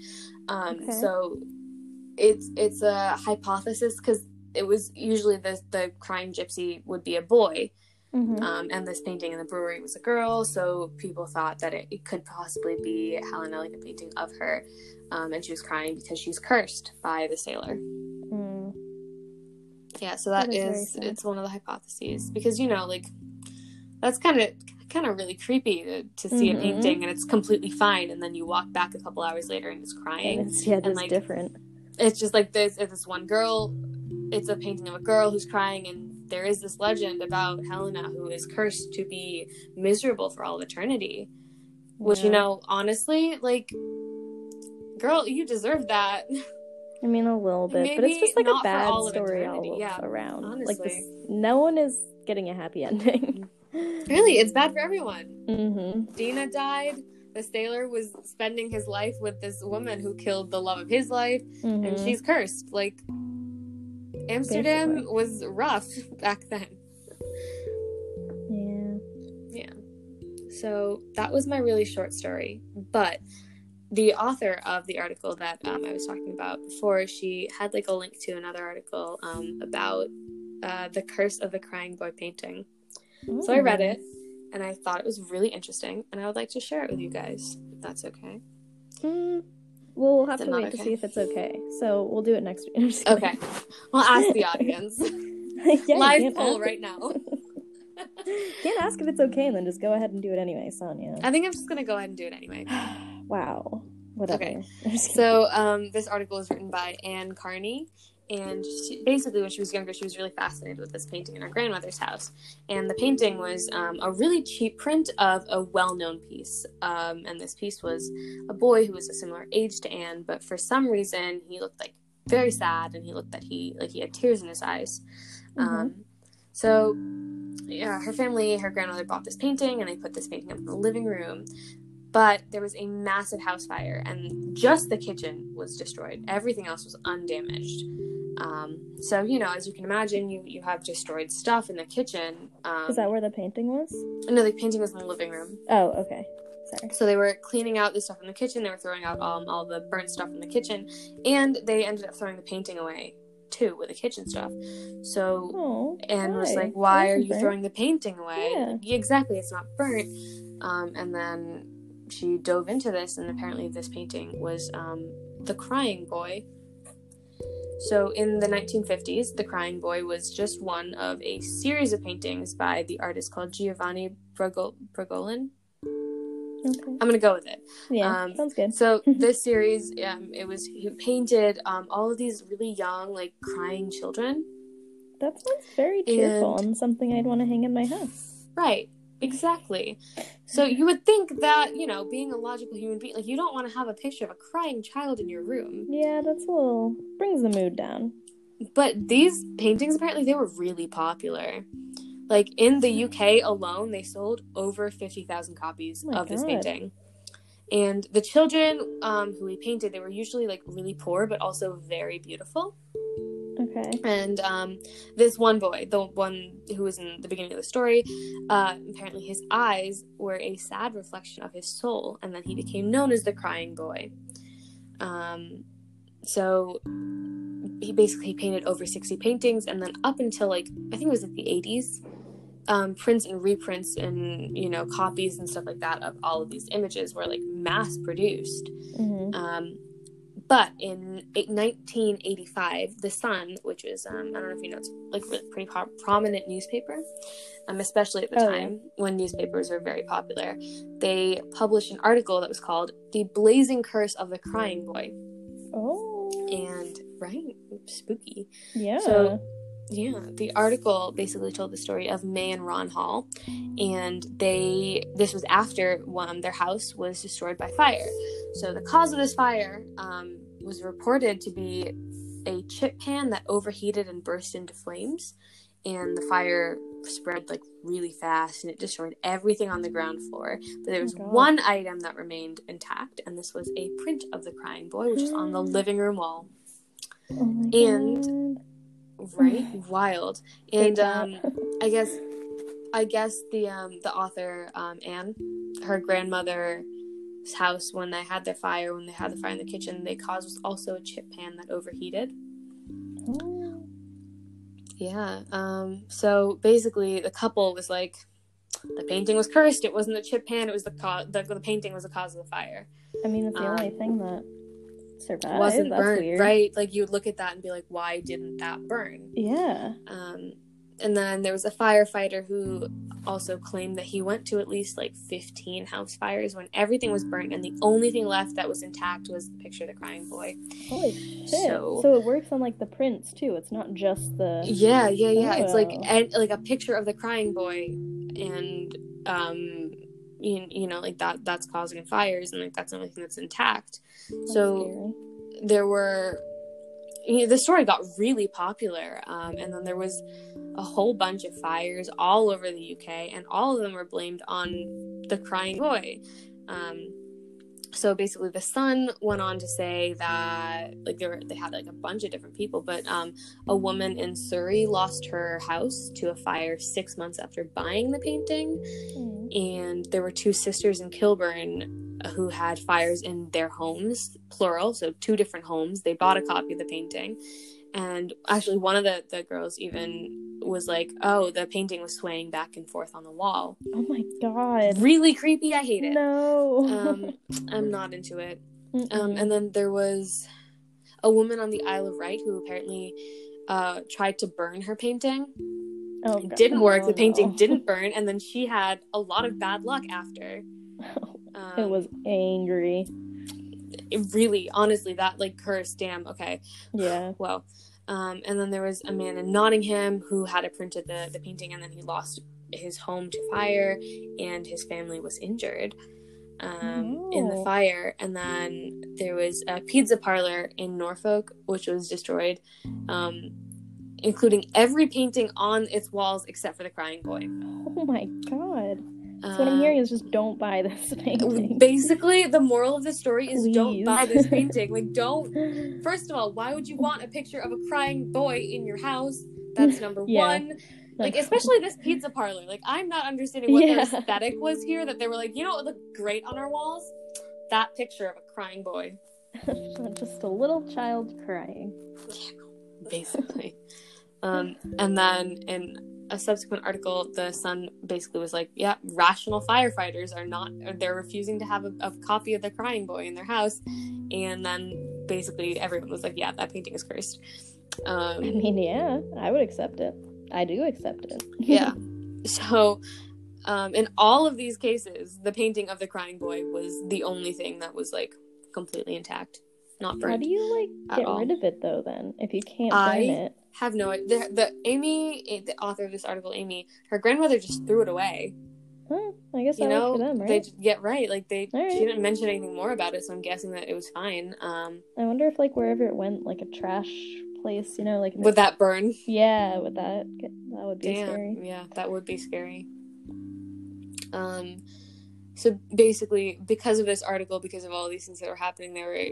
Um, Okay. So it's it's a hypothesis because it was usually the the crying gypsy would be a boy, Mm-hmm. um, and this painting in the brewery was a girl. So people thought that it, it could possibly be Helena, like a painting of her, um, and she was crying because she's cursed by the sailor. Mm. Yeah, so that That is is, it's one of the hypotheses because you know like that's kind of kind of really creepy to, to see Mhm. a painting and it's completely fine and then you walk back a couple hours later and it's crying. And it's yeah, just like, different. It's just like this it's this one girl it's a painting of a girl who's crying and there is this legend about Helena who is cursed to be miserable for all eternity. Which you know, honestly, like girl, you deserve that. I mean, a little bit, but it's just like a bad story all yeah, around. Like this, no one is getting a happy ending. *laughs* really, it's bad for everyone. mm-hmm. Dina died. The sailor was spending his life with this woman who killed the love of his life, and Mm-hmm. she's cursed. Like, Amsterdam Basically. was rough back then. yeah. Yeah. So that was my really short story. But the author of the article that um, I was talking about before, she had like a link to another article um, about uh, the curse of the crying boy painting. So I read it, and I thought it was really interesting, and I would like to share it with you guys. If that's okay. Mm. Well, we'll have Is to wait to see if it's okay. So we'll do it next week. Okay. *laughs* I'm just kidding. Okay. Well, ask the *laughs* audience. yeah, *laughs* Live poll ask- right now. Can't ask if it's okay and then just go ahead and do it anyway, Saaniya. I think I'm just gonna go ahead and do it anyway. *sighs* wow. Whatever. Okay. I'm just kidding. So, um, this article is written by Anne Carney, and she, basically, when she was younger, she was really fascinated with this painting in her grandmother's house. And the painting was um, a really cheap print of a well-known piece. Um, and this piece was a boy who was a similar age to Anne, but for some reason, he looked like very sad, and he looked that he like he had tears in his eyes. Um, so, yeah, her family, her grandmother bought this painting, and they put this painting up in the living room. But there was a massive house fire, and just the kitchen was destroyed. Everything else was undamaged. Um, so, you know, as you can imagine, you, you have destroyed stuff in the kitchen. Um, Is that where the painting was? no, the painting was in the living room. Oh, okay. Sorry. So they were cleaning out the stuff in the kitchen. They were throwing out um, all the burnt stuff in the kitchen, and they ended up throwing the painting away too with the kitchen stuff. So Oh. and was like, "Why are you burnt. throwing the painting away?" Yeah. Like, exactly, it's not burnt. Um, and then she dove into this, and apparently, this painting was um, the Crying Boy. So, in the 1950s, the Crying Boy was just one of a series of paintings by the artist called Giovanni Bragol- Bragolin. Okay. I'm gonna go with it. Yeah, Um, sounds good. So *laughs* this series, um, it was he painted um, all of these really young, like crying children. That sounds very cheerful and- and something I'd want to hang in my house. Right. Exactly. So you would think that you know, being a logical human being, like you don't want to have a picture of a crying child in your room. Yeah, that's a little brings the mood down. But these paintings, apparently, they were really popular. Like in the UK alone, they sold over fifty thousand copies Oh of this painting. And the children um, who he painted, they were usually like really poor, but also very beautiful. Okay. And um, this one boy, the one who was in the beginning of the story, uh, apparently his eyes were a sad reflection of his soul, and then he became known as the crying boy. Um, so he basically painted over 60 paintings and then up until like i think it was like the 80s um, prints and reprints and you know copies and stuff like that of all of these images were like mass produced Mhm. um, but in 1985 the sun which was um, i don't know if you know it's like a pretty pro- prominent newspaper um, especially at the Oh, time when newspapers were very popular they published an article that was called the blazing curse of the crying boy Oh. and right spooky yeah. so- yeah the article basically told the story of may and ron hall and they this was after um, their house was destroyed by fire so the cause of this fire um, was reported to be a chip pan that overheated and burst into flames and the fire spread like really fast and it destroyed everything on the ground floor. But there Oh was God. one item that remained intact and this was a print of the crying boy which is on the *gasps* living room wall. Oh and- God. right? Wild. *sighs* And um i guess i guess the um the author um anne her grandmother's house when they had their fire when they had the fire in the kitchen they caused was also a chip pan that overheated Oh. yeah um so basically the couple was like the painting was cursed it wasn't the chip pan it was the cause the, the painting was the cause of the fire I mean, it's the Um, only thing that survived. wasn't That's burnt weird. right like you would look at that and be like why didn't that burn Yeah. Um, and then there was a firefighter who also claimed that he went to at least like 15 house fires when everything was burnt, and the only thing left that was intact was the picture of the crying boy. Holy shit. So- So, it works on like the prints too. It's not just the. Yeah, yeah, yeah. It's like Oh. and, like a picture of the crying boy, and um, you, you know, like that that's causing fires, and like that's the only thing that's intact. That's so scary. there were you know, the story got really popular um, and then there was a whole bunch of fires all over the uk and all of them were blamed on the crying boy um, so basically the sun went on to say that like they were they had like a bunch of different people but um, a woman in surrey lost her house to a fire six months after buying the painting Mm. and there were two sisters in Kilburn who had fires in their homes, plural, so two different homes. They bought a copy of the painting. And actually, one of the, the girls even was like, Oh, the painting was swaying back and forth on the wall. Oh my god. Really creepy. I hate it. No. Um, I'm not into it. Um, and then there was a woman on the Isle of Wight who apparently uh, tried to burn her painting. oh, It God. didn't work. Oh, The painting no. didn't burn. And then she had a lot of bad luck after. *laughs* Um, it was angry. it really honestly that like curse damn okay Yeah. *sighs* well um and then there was a man in nottingham who had it printed the the painting and then he lost his home to fire and his family was injured um in the Oh. fire and then there was a pizza parlor in norfolk which was destroyed um including every painting on its walls except for the crying boy Oh my god. So what I'm Um, hearing is just don't buy this *laughs* painting. basically the moral of the story is don't buy this painting like don't *laughs* First of all, why would you want a picture of a crying boy in your house? That's *laughs* number Yeah. one. Like, especially this pizza parlor. Like, I'm not understanding what Yeah. their aesthetic was here. That they were like, you know what would look great on our walls? That picture of a crying boy. just a little child crying. basically. um, and then in a subsequent article, the Sun basically was like, "Yeah, rational firefighters are not. They're refusing to have a, a copy of the crying boy in their house." And then basically everyone was like, "Yeah, that painting is cursed." Um, I mean, yeah, I would accept it. I do accept it. *laughs* yeah. So, um, in all of these cases, the painting of the crying boy was the only thing that was like completely intact, not burned. How do you like get rid of it though? Then if you can't I- burn it, have no the, the amy the author of this article amy her grandmother just threw it away huh, I guess you know for them, they right? just get right like they right. she didn't mention anything more about it so i'm guessing that it was fine um I wonder if like wherever it went, like a trash place, you know, like would that burn yeah, would that that would be damn scary. yeah that would be scary um so basically because of this article because of all these things that were happening there were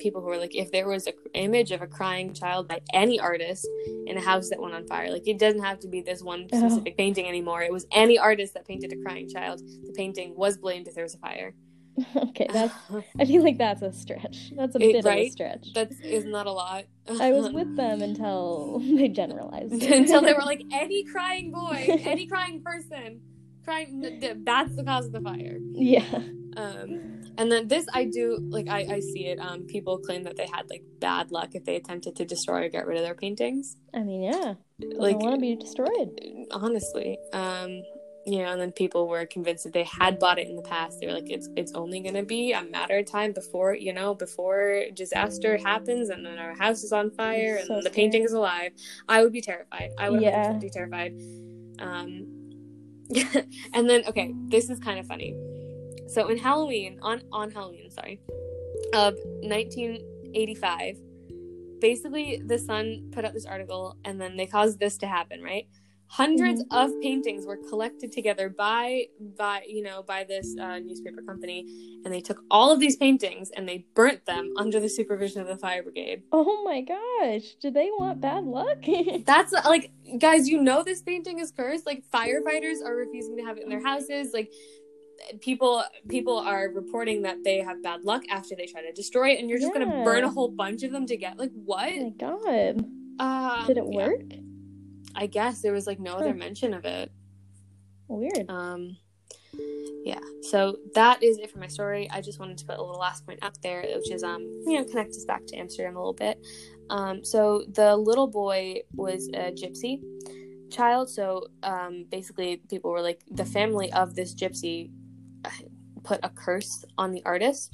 people who were like if there was an image of a crying child by any artist in a house that went on fire like it doesn't have to be this one specific painting anymore it was any artist that painted a crying child the painting was blamed if there was a fire *laughs* okay, *laughs* that's. I feel like that's a stretch. That's a It- bit of a stretch. That's isn't a lot? I was *laughs* with them until they generalized. until they were like any crying boy, any crying person, crying. th- th- That's the cause of the fire. yeah. Um, and then this I do like I I see it. Um, people claim that they had like bad luck if they attempted to destroy or get rid of their paintings. I mean, yeah. Like want to be destroyed. honestly um you know and then people were convinced that they had bought it in the past they were like it's it's only gonna be a matter of time before you know before disaster happens and then our house is on fire and So the painting is alive i would be terrified i would Yeah. be terrified um *laughs* and then okay this is kind of funny so in halloween on on halloween sorry of 1985 basically the sun put out this article and then they caused this to happen right? Hundreds of paintings were collected together by by you know by this uh, newspaper company and they took all of these paintings and they burnt them under the supervision of the fire brigade. Oh my gosh. Do they want bad luck? *laughs* that's like guys you know this painting is cursed. Like firefighters are refusing to have it in their houses. Like people people are reporting that they have bad luck after they try to destroy it and you're just gonna burn a whole bunch of them to get like what oh my god. uh, Did it yeah. work? i guess there was like no other mention of it Weird. Um, yeah, so that is it for my story. I just wanted to put a little last point up there, which is um, you know, connect us back to Amsterdam a little bit. Um, so the little boy was a gypsy child. So um, basically, people were like, the family of this gypsy put a curse on the artist.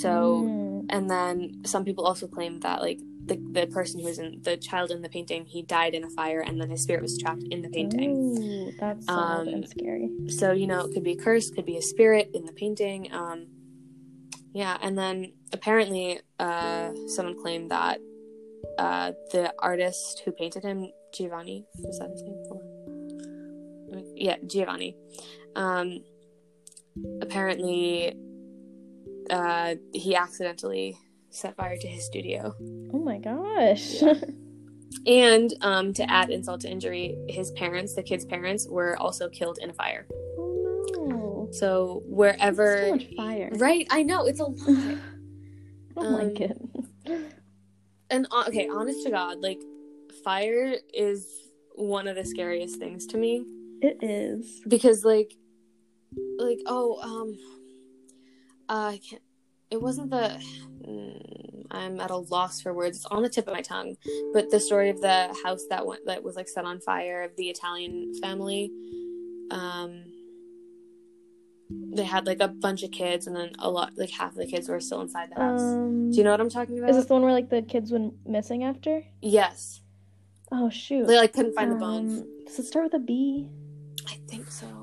So Mm. and then some people also claim that like the, the person who was in the child in the painting he died in a fire and then his spirit was trapped in the painting Ooh, that's Um, and scary. so you know it could be a curse could be a spirit in the painting um yeah and then apparently uh someone claimed that uh the artist who painted him giovanni was that his name yeah giovanni um apparently uh he accidentally set fire to his studio Oh my gosh. Yeah. *laughs* and um to add insult to injury his parents the kid's parents were also killed in a fire oh no. so wherever so much fire. Right, I know it's a lot. *sighs* I don't Um, like it. and uh, okay, honest to God, like fire is one of the scariest things to me It is. because, like, like oh, um, uh, I can't. It wasn't the. Mm, I'm at a loss for words. It's on the tip of my tongue, but the story of the house that went that was like set on fire of the Italian family. Um, they had like a bunch of kids, and then a lot, like half of the kids were still inside the house. Um, Do you know what I'm talking about? Is this the one where like the kids went missing after? Yes. Oh shoot. They like couldn't find the bones. Um, Does it start with a B? I think so.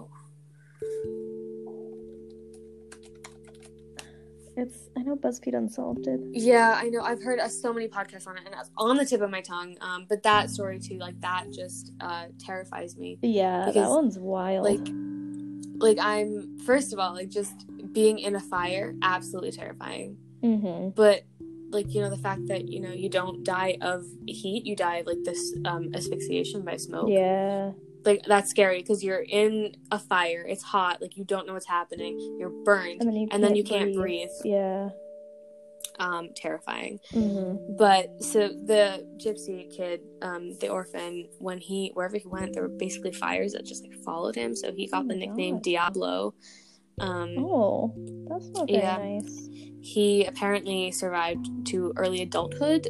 It's I know BuzzFeed Unsolved did. Yeah, I know. I've heard uh, so many podcasts on it, and it's on the tip of my tongue. Um, but that story too, like that, just uh terrifies me. Yeah, that one's wild. Like, like I'm first of all like just being in a fire, absolutely terrifying. mm-hmm. But like you know the fact that you know you don't die of heat, you die of like this um asphyxiation by smoke. Yeah. Like that's scary because you're in a fire. It's hot. Like you don't know what's happening. You're burned, And then you and can't you can't breathe. breathe. Yeah. Um, terrifying. Mm-hmm. But so the gypsy kid, um, the orphan, when he wherever he went, there were basically fires that just like followed him. So he got Oh the nickname God. Diablo. Um, Oh, that's not very Yeah. nice. He apparently survived to early adulthood,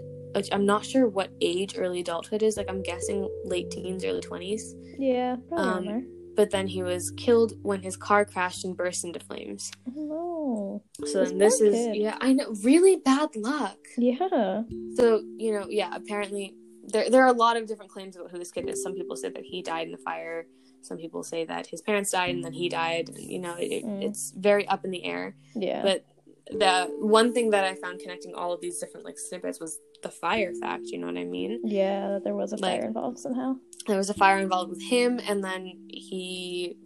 I'm not sure what age early adulthood is. Like I'm guessing late teens, early twenties. Yeah, probably Um. But then he was killed when his car crashed and burst into flames. Oh So This then this is kid. yeah, I know, really bad luck. Yeah. So you know, yeah. Apparently, there there are a lot of different claims about who this kid is. Some people say that he died in the fire. Some people say that his parents died and then he died. You know, it, Mm. it's very up in the air. Yeah. But the one thing that I found connecting all of these different like snippets was the fire fact. You know what I mean? yeah, there was a Like- fire involved somehow. There was a fire involved with him, and then he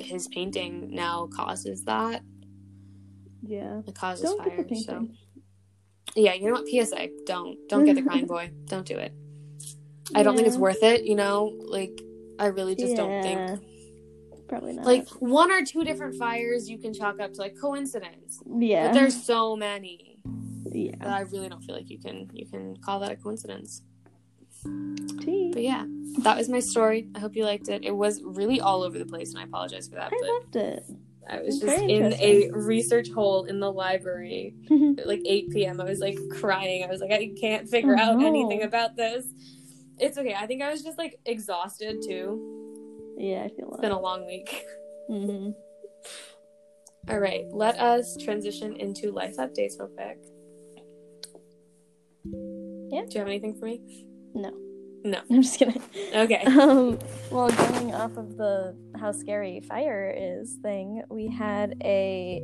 his painting now causes that. Yeah. It causes Don't fire. So yeah, you know what? PSA: don't don't get the crying *laughs* boy. Don't do it. I don't think it's worth it. You know, like I really just don't think Probably not. Like one or two different fires you can chalk up to like coincidence. yeah. But there's so many yeah. that I really don't feel like you can you can call that a coincidence. But yeah, that was my story. I hope you liked it. It was really all over the place, and I apologize for that. I But loved it. I was just in a research hole in the library *laughs* at like 8 p.m. I was like crying. I was like, I can't figure Oh, out no. anything about this. It's okay. I think I was just like exhausted too. Yeah, I feel It's that. been a long week. hmm All right, let us transition into life updates real quick. Yeah. Do you have anything for me? No. No. *laughs* I'm just kidding. Okay. *laughs* Um, well, going off of the how scary fire is thing, we had a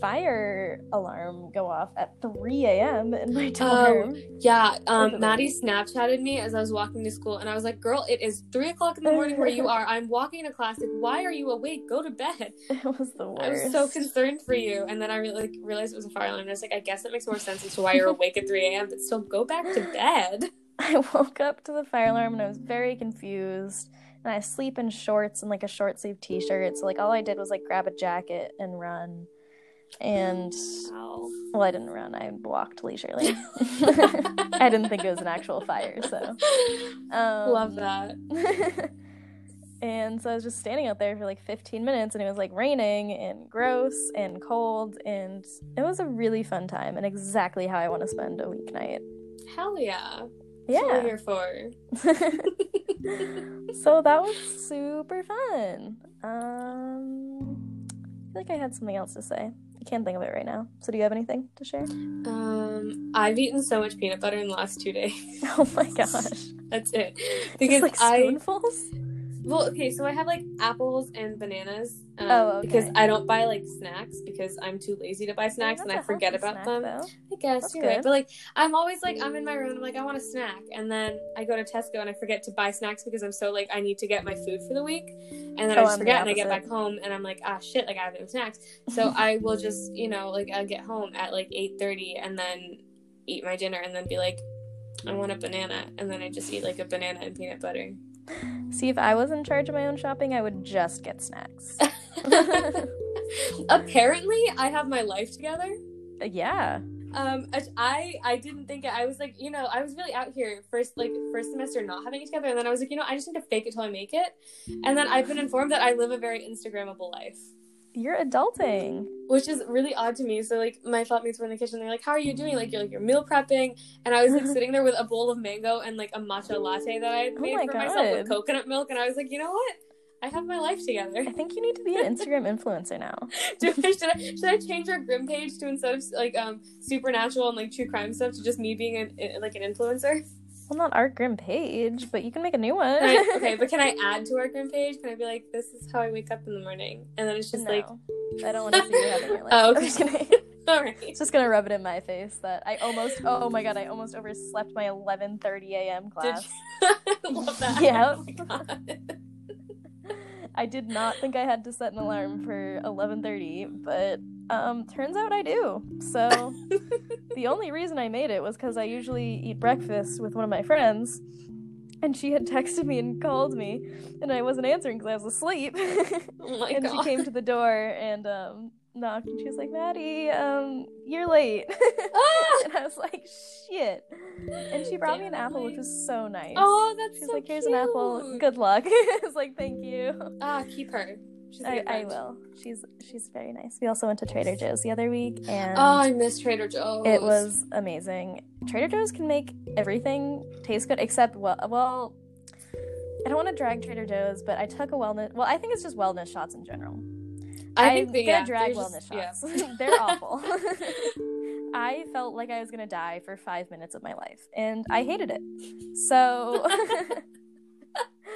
fire alarm go off at 3 a.m. in my dorm. Yeah, um, Maddie Snapchatted me as I was walking to school, and I was like, "Girl, it is three o'clock in the morning where you *laughs* are. I'm walking to class. Like, why are you awake? Go to bed." *laughs* It was the worst. I was so concerned for you, and then I really like realized it was a fire alarm. And I was like, "I guess it makes more sense as to why you're awake at 3 a.m. But still, go back to bed." *laughs* I woke up to the fire alarm and I was very confused. And I sleep in shorts and like a short sleeve t shirt. So like all I did was like grab a jacket and run. And Ow. well, I didn't run. I walked leisurely. *laughs* *laughs* I didn't think it was an actual fire. So um, Love that. *laughs* and so I was just standing out there for like 15 minutes and it was like raining and gross and cold. And it was a really fun time and exactly how I want to spend a weeknight. Hell yeah. That's Yeah. here for. so that was super fun. Um, I feel like I had something else to say. I can't think of it right now. So, do you have anything to share? Um, I've eaten so much peanut butter in the last two days. *laughs* Oh my *laughs* gosh! That's it. Just Because like I spoonfuls. Well, okay, so I have like apples and bananas. Um, Oh, okay. Because I don't buy like snacks because I'm too lazy to buy snacks and I forget about snack, them. though. I guess That's you're right, but like I'm always like I'm in my room. I'm like I want a snack, and then I go to Tesco and I forget to buy snacks because I'm so like I need to get my food for the week, and then Oh, I just forget and I get back home and I'm like ah shit like I have no snacks. So *laughs* I will just you know like I'll get home at like eight thirty and then eat my dinner and then be like I want a banana and then I just eat like a banana and peanut butter. See, if I was in charge of my own shopping, I would just get snacks. *laughs* Apparently, I have my life together. yeah. Um, I I didn't think it. I was like, you know, I was really out here first, like first semester, not having it together, and then I was like, you know, I just need to fake it till I make it. And then I've been informed that I live a very Instagrammable life, You're adulting. which is really odd to me. So like, my flatmates were in the kitchen. They're like, "How are you doing?" Like, you're like, you're meal prepping, and I was like *laughs* sitting there with a bowl of mango and like a matcha latte that I had Oh made my for myself with coconut milk, and I was like, you know what? I have my life together. I think you need to be an Instagram *laughs* influencer now. Do, should I should I change our Grim page to instead of like um supernatural and like true crime stuff to just me being an like an influencer? Well, not our grim page, but you can make a new one. Right, okay, but can I *laughs* add to our Grim page? Can I be like, this is how I wake up in the morning, and then it's just no, like, I don't want to see you having your life. *laughs* Oh, I'm okay. just kidding. *laughs* all right, It's just gonna rub it in my face that I almost oh my god I almost overslept my 11:30 a.m. class. I love that. Oh yep. Oh. I did not think I had to set an alarm for 11:30, but um turns out I do. So *laughs* the only reason I made it was cuz I usually eat breakfast with one of my friends and she had texted me and called me and I wasn't answering cuz I was asleep. *laughs* Oh my and god. she came to the door and um knocked and she was like, "Maddie, um you're late." Ah! *laughs* and I was like, "Shit." And she brought me an Damn, apple, which was so nice. Oh, that's She's so like, "Here's an apple. Good luck." *laughs* I was like, "Thank you." Ah, keep her. I, I will. She's she's very nice. We also went to Trader Joe's the other week, and Oh, I miss Trader Joe's. it was amazing. Trader Joe's can make everything taste good, except well, well. I don't want to drag Trader Joe's, but I took a wellness. Well, I think it's just wellness shots in general. I I'm think gonna yeah, drag wellness just- shots. *laughs* They're awful. *laughs* *laughs* I felt like I was gonna die for five minutes of my life, and I hated it. So,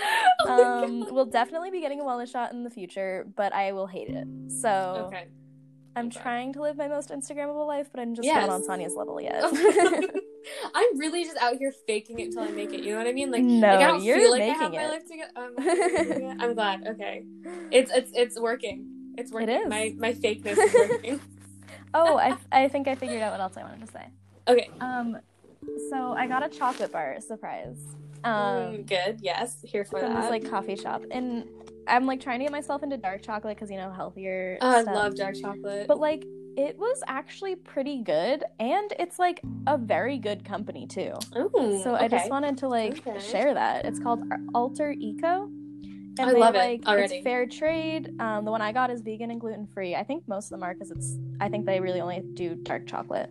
*laughs* Oh um, we'll definitely be getting a wellness shot in the future, but I will hate it. So, okay. I'm Okay. trying to live my most Instagrammable life, but I'm just Yes. not on Saaniya's level yet. *laughs* *laughs* I'm really just out here faking it till I make it. You know what I mean? Like, No, like I don't you're feel like I have making my it. life together. Um, I'm glad. Okay, it's it's it's working. It's working. My my fakeness is working. oh, I, I think I figured out what else I wanted to say. okay. Um, so I got a chocolate bar surprise. Um, Mm, good. Yes. Here for from that. this like coffee shop and I'm like trying to get myself into dark chocolate because you know healthier. Oh, I stuff. love dark chocolate. But like it was actually pretty good, and it's like a very good company too. Ooh, So I just wanted to like Okay. share that. It's called Alter Eco. And I they, love it already. It's fair trade. Um, the one I got is vegan and gluten free. I think most of them are because it's. I think they really only do dark chocolate.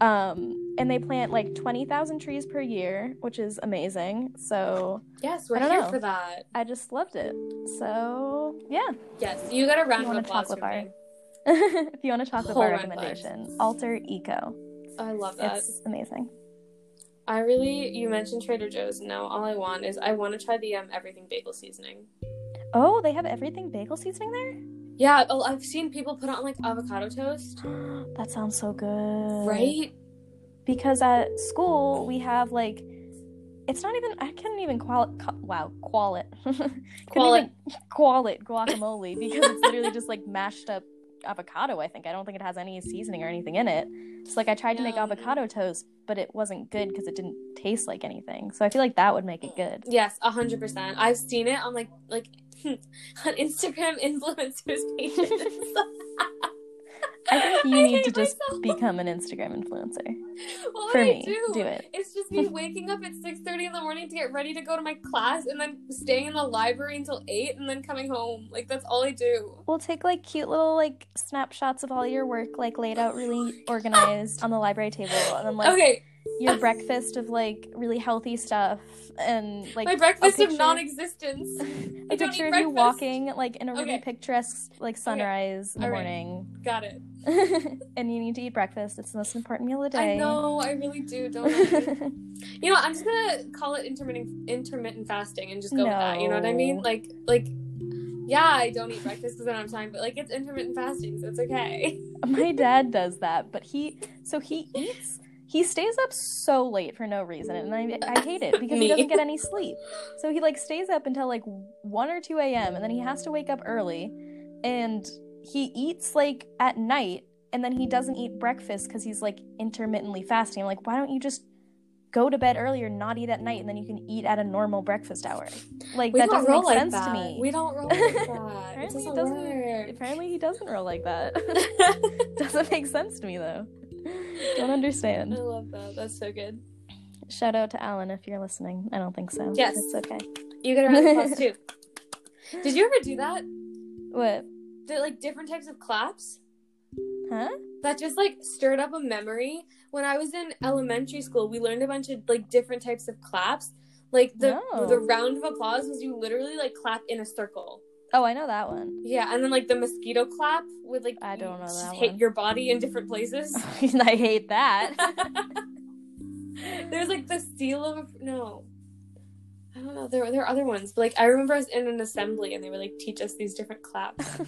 Um, and they plant like twenty thousand trees per year, which is amazing. So yes, we're here know. for that. I just loved it. So yeah, Yes, you got a *laughs* round of applause chocolate bar? me. if you want a chocolate Whole bar recommendation, Alter Eco. I love that. It's amazing. I really, you mentioned Trader Joe's. and Now all I want is I want to try the um everything bagel seasoning. Oh, they have everything bagel seasoning there. Yeah, oh, I've seen people put it on like avocado toast. *gasps* that sounds so good. Right? Because at school we have like it's not even I couldn't even qual it wow, qual it. *laughs* Couldn't it. qual it guacamole because it's literally just like mashed up avocado, I think. I don't think it has any seasoning or anything in it. So like I tried to make avocado toast, but it wasn't good because it didn't taste like anything. So I feel like that would make it good. Yes, a hundred percent. I've seen it on like like *laughs* on Instagram influencers pages. *laughs* I think you I need to just myself. become an Instagram influencer. For me, do? do it. It's just me waking up at six thirty in the morning to get ready to go to my class, and then staying in the library until eight, and then coming home. Like that's all I do. We'll take like cute little like snapshots of all your work like laid out really oh organized on the library table and then like okay, your breakfast of like really healthy stuff and like my breakfast a of picture- non-existence. *laughs* a picture of you walking like in a really Okay. picturesque like sunrise the All right. morning Got it. *laughs* and you need to eat breakfast it's the most important meal of the day I know. I really do. Don't. I? *laughs* you know, I'm just gonna call it intermittent intermittent fasting and just go with that. You know what I mean? Like like. Yeah, I don't eat breakfast because I don't have time, but like it's intermittent fasting, so it's okay. my dad does that but he so he eats he stays up so late for no reason and i, I hate it because he doesn't get any sleep. So he like stays up until like 1 or 2 a.m and then he has to wake up early and he eats like at night and then he doesn't eat breakfast because he's like intermittently fasting. I'm like why don't you just go to bed earlier not eat at night and then you can eat at a normal breakfast hour? Like We that doesn't roll make like sense that. to me. We don't roll like *laughs* that. Apparently doesn't, it doesn't- apparently he doesn't roll like that. *laughs* *laughs* Doesn't make sense to me though *laughs* don't understand I love that. That's so good. Shout out to Alan if you're listening. I don't think so. Yes. It's okay. You get a round of applause *laughs* too. Did you ever do that? What? The like different types of claps Huh? that just like stirred up a memory. When I was in elementary school, we learned a bunch of like different types of claps. Like the No. the round of applause was you literally like clap in a circle. Oh, I know that one. Yeah, and then like the mosquito clap with like I don't know that hit one. your body in different places. *laughs* I hate that. *laughs* There's like the seal of no. I don't know. There there are other ones, but like I remember I was in an assembly and they would like teach us these different claps.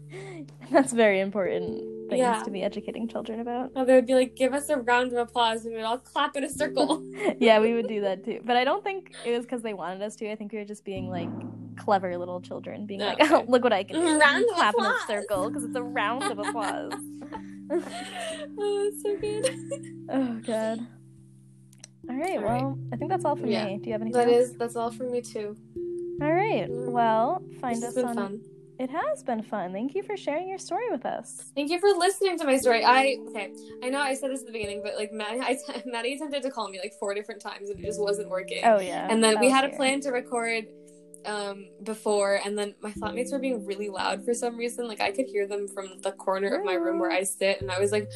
*laughs* That's very important things Yeah. to be educating children about. Oh, they would be like, "Give us a round of applause," and we'd all clap in a circle. *laughs* yeah, we would do that too. But I don't think it was because they wanted us to. I think we were just being like clever little children, being like, Okay. "Oh, *laughs* look what I can do!" *laughs* Round of clap in a applause. circle because it's a round of applause. oh, that's so good. oh god. All right. All right. Well, I think that's all for Yeah. me. Do you have anything? That else? is that's all for me too. All right. Mm. Well, find this us on. fun. It has been fun. Thank you for sharing your story with us. Thank you for listening to my story. I okay. I know I said this at the beginning, but like Maddie, I, *laughs* Maddie attempted to call me like four different times and it just wasn't working. Oh yeah. and then we was had a plan to record um before and then my flatmates were being really loud for some reason like i could hear them from the corner of my room where i sit and i was like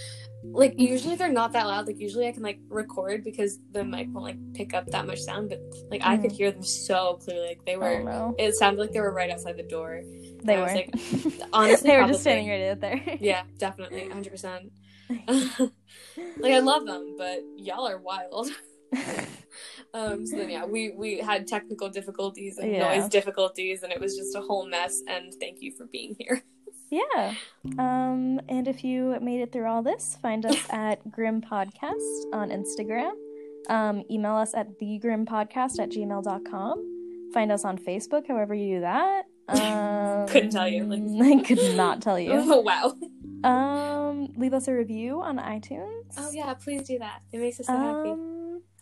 like usually they're not that loud like usually i can like record because the mic won't like pick up that much sound but like i could Mhm. hear them so clearly like they Oh were no. it sounded like they were right outside the door They were. like, *laughs* honestly they were probably. just standing right out there. *laughs* yeah definitely 100% *laughs* like i love them but y'all are wild *laughs* um so then yeah we we had technical difficulties and Yeah. noise difficulties and it was just a whole mess and thank you for being here *laughs* yeah. Um, and if you made it through all this, find us *laughs* at Grim Podcast on Instagram. Um, email us at thegrimpodcast at gmail.com. Find us on Facebook, however you do that. Um, Couldn't tell you, like- I could not tell you. oh wow Um, leave us a review on iTunes. oh yeah please do that it makes us so happy Um,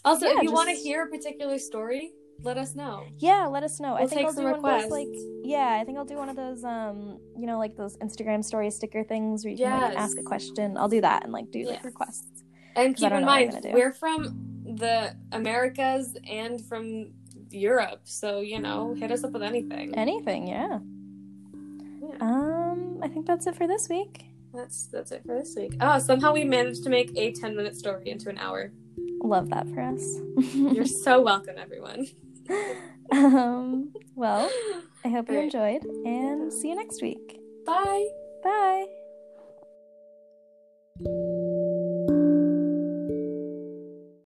also yeah, if you want to hear a particular story let us know. Yeah, let us know. I We'll think take I'll do one of those like yeah, I think I'll do one of those um, you know, like those Instagram story sticker things where you can like ask a question. I'll do that and like do like Yes. requests. And keep in know what I'm mind, we're from the Americas and from Europe, so you know, hit us up with anything. Anything, yeah. Yeah. Um, I think that's it for this week. That's that's it for this week. Oh, somehow we managed to make a ten minute story into an hour. Love that for us. *laughs* You're so welcome, everyone. *laughs* um, well, I hope you enjoyed and see you next week. Bye. Bye.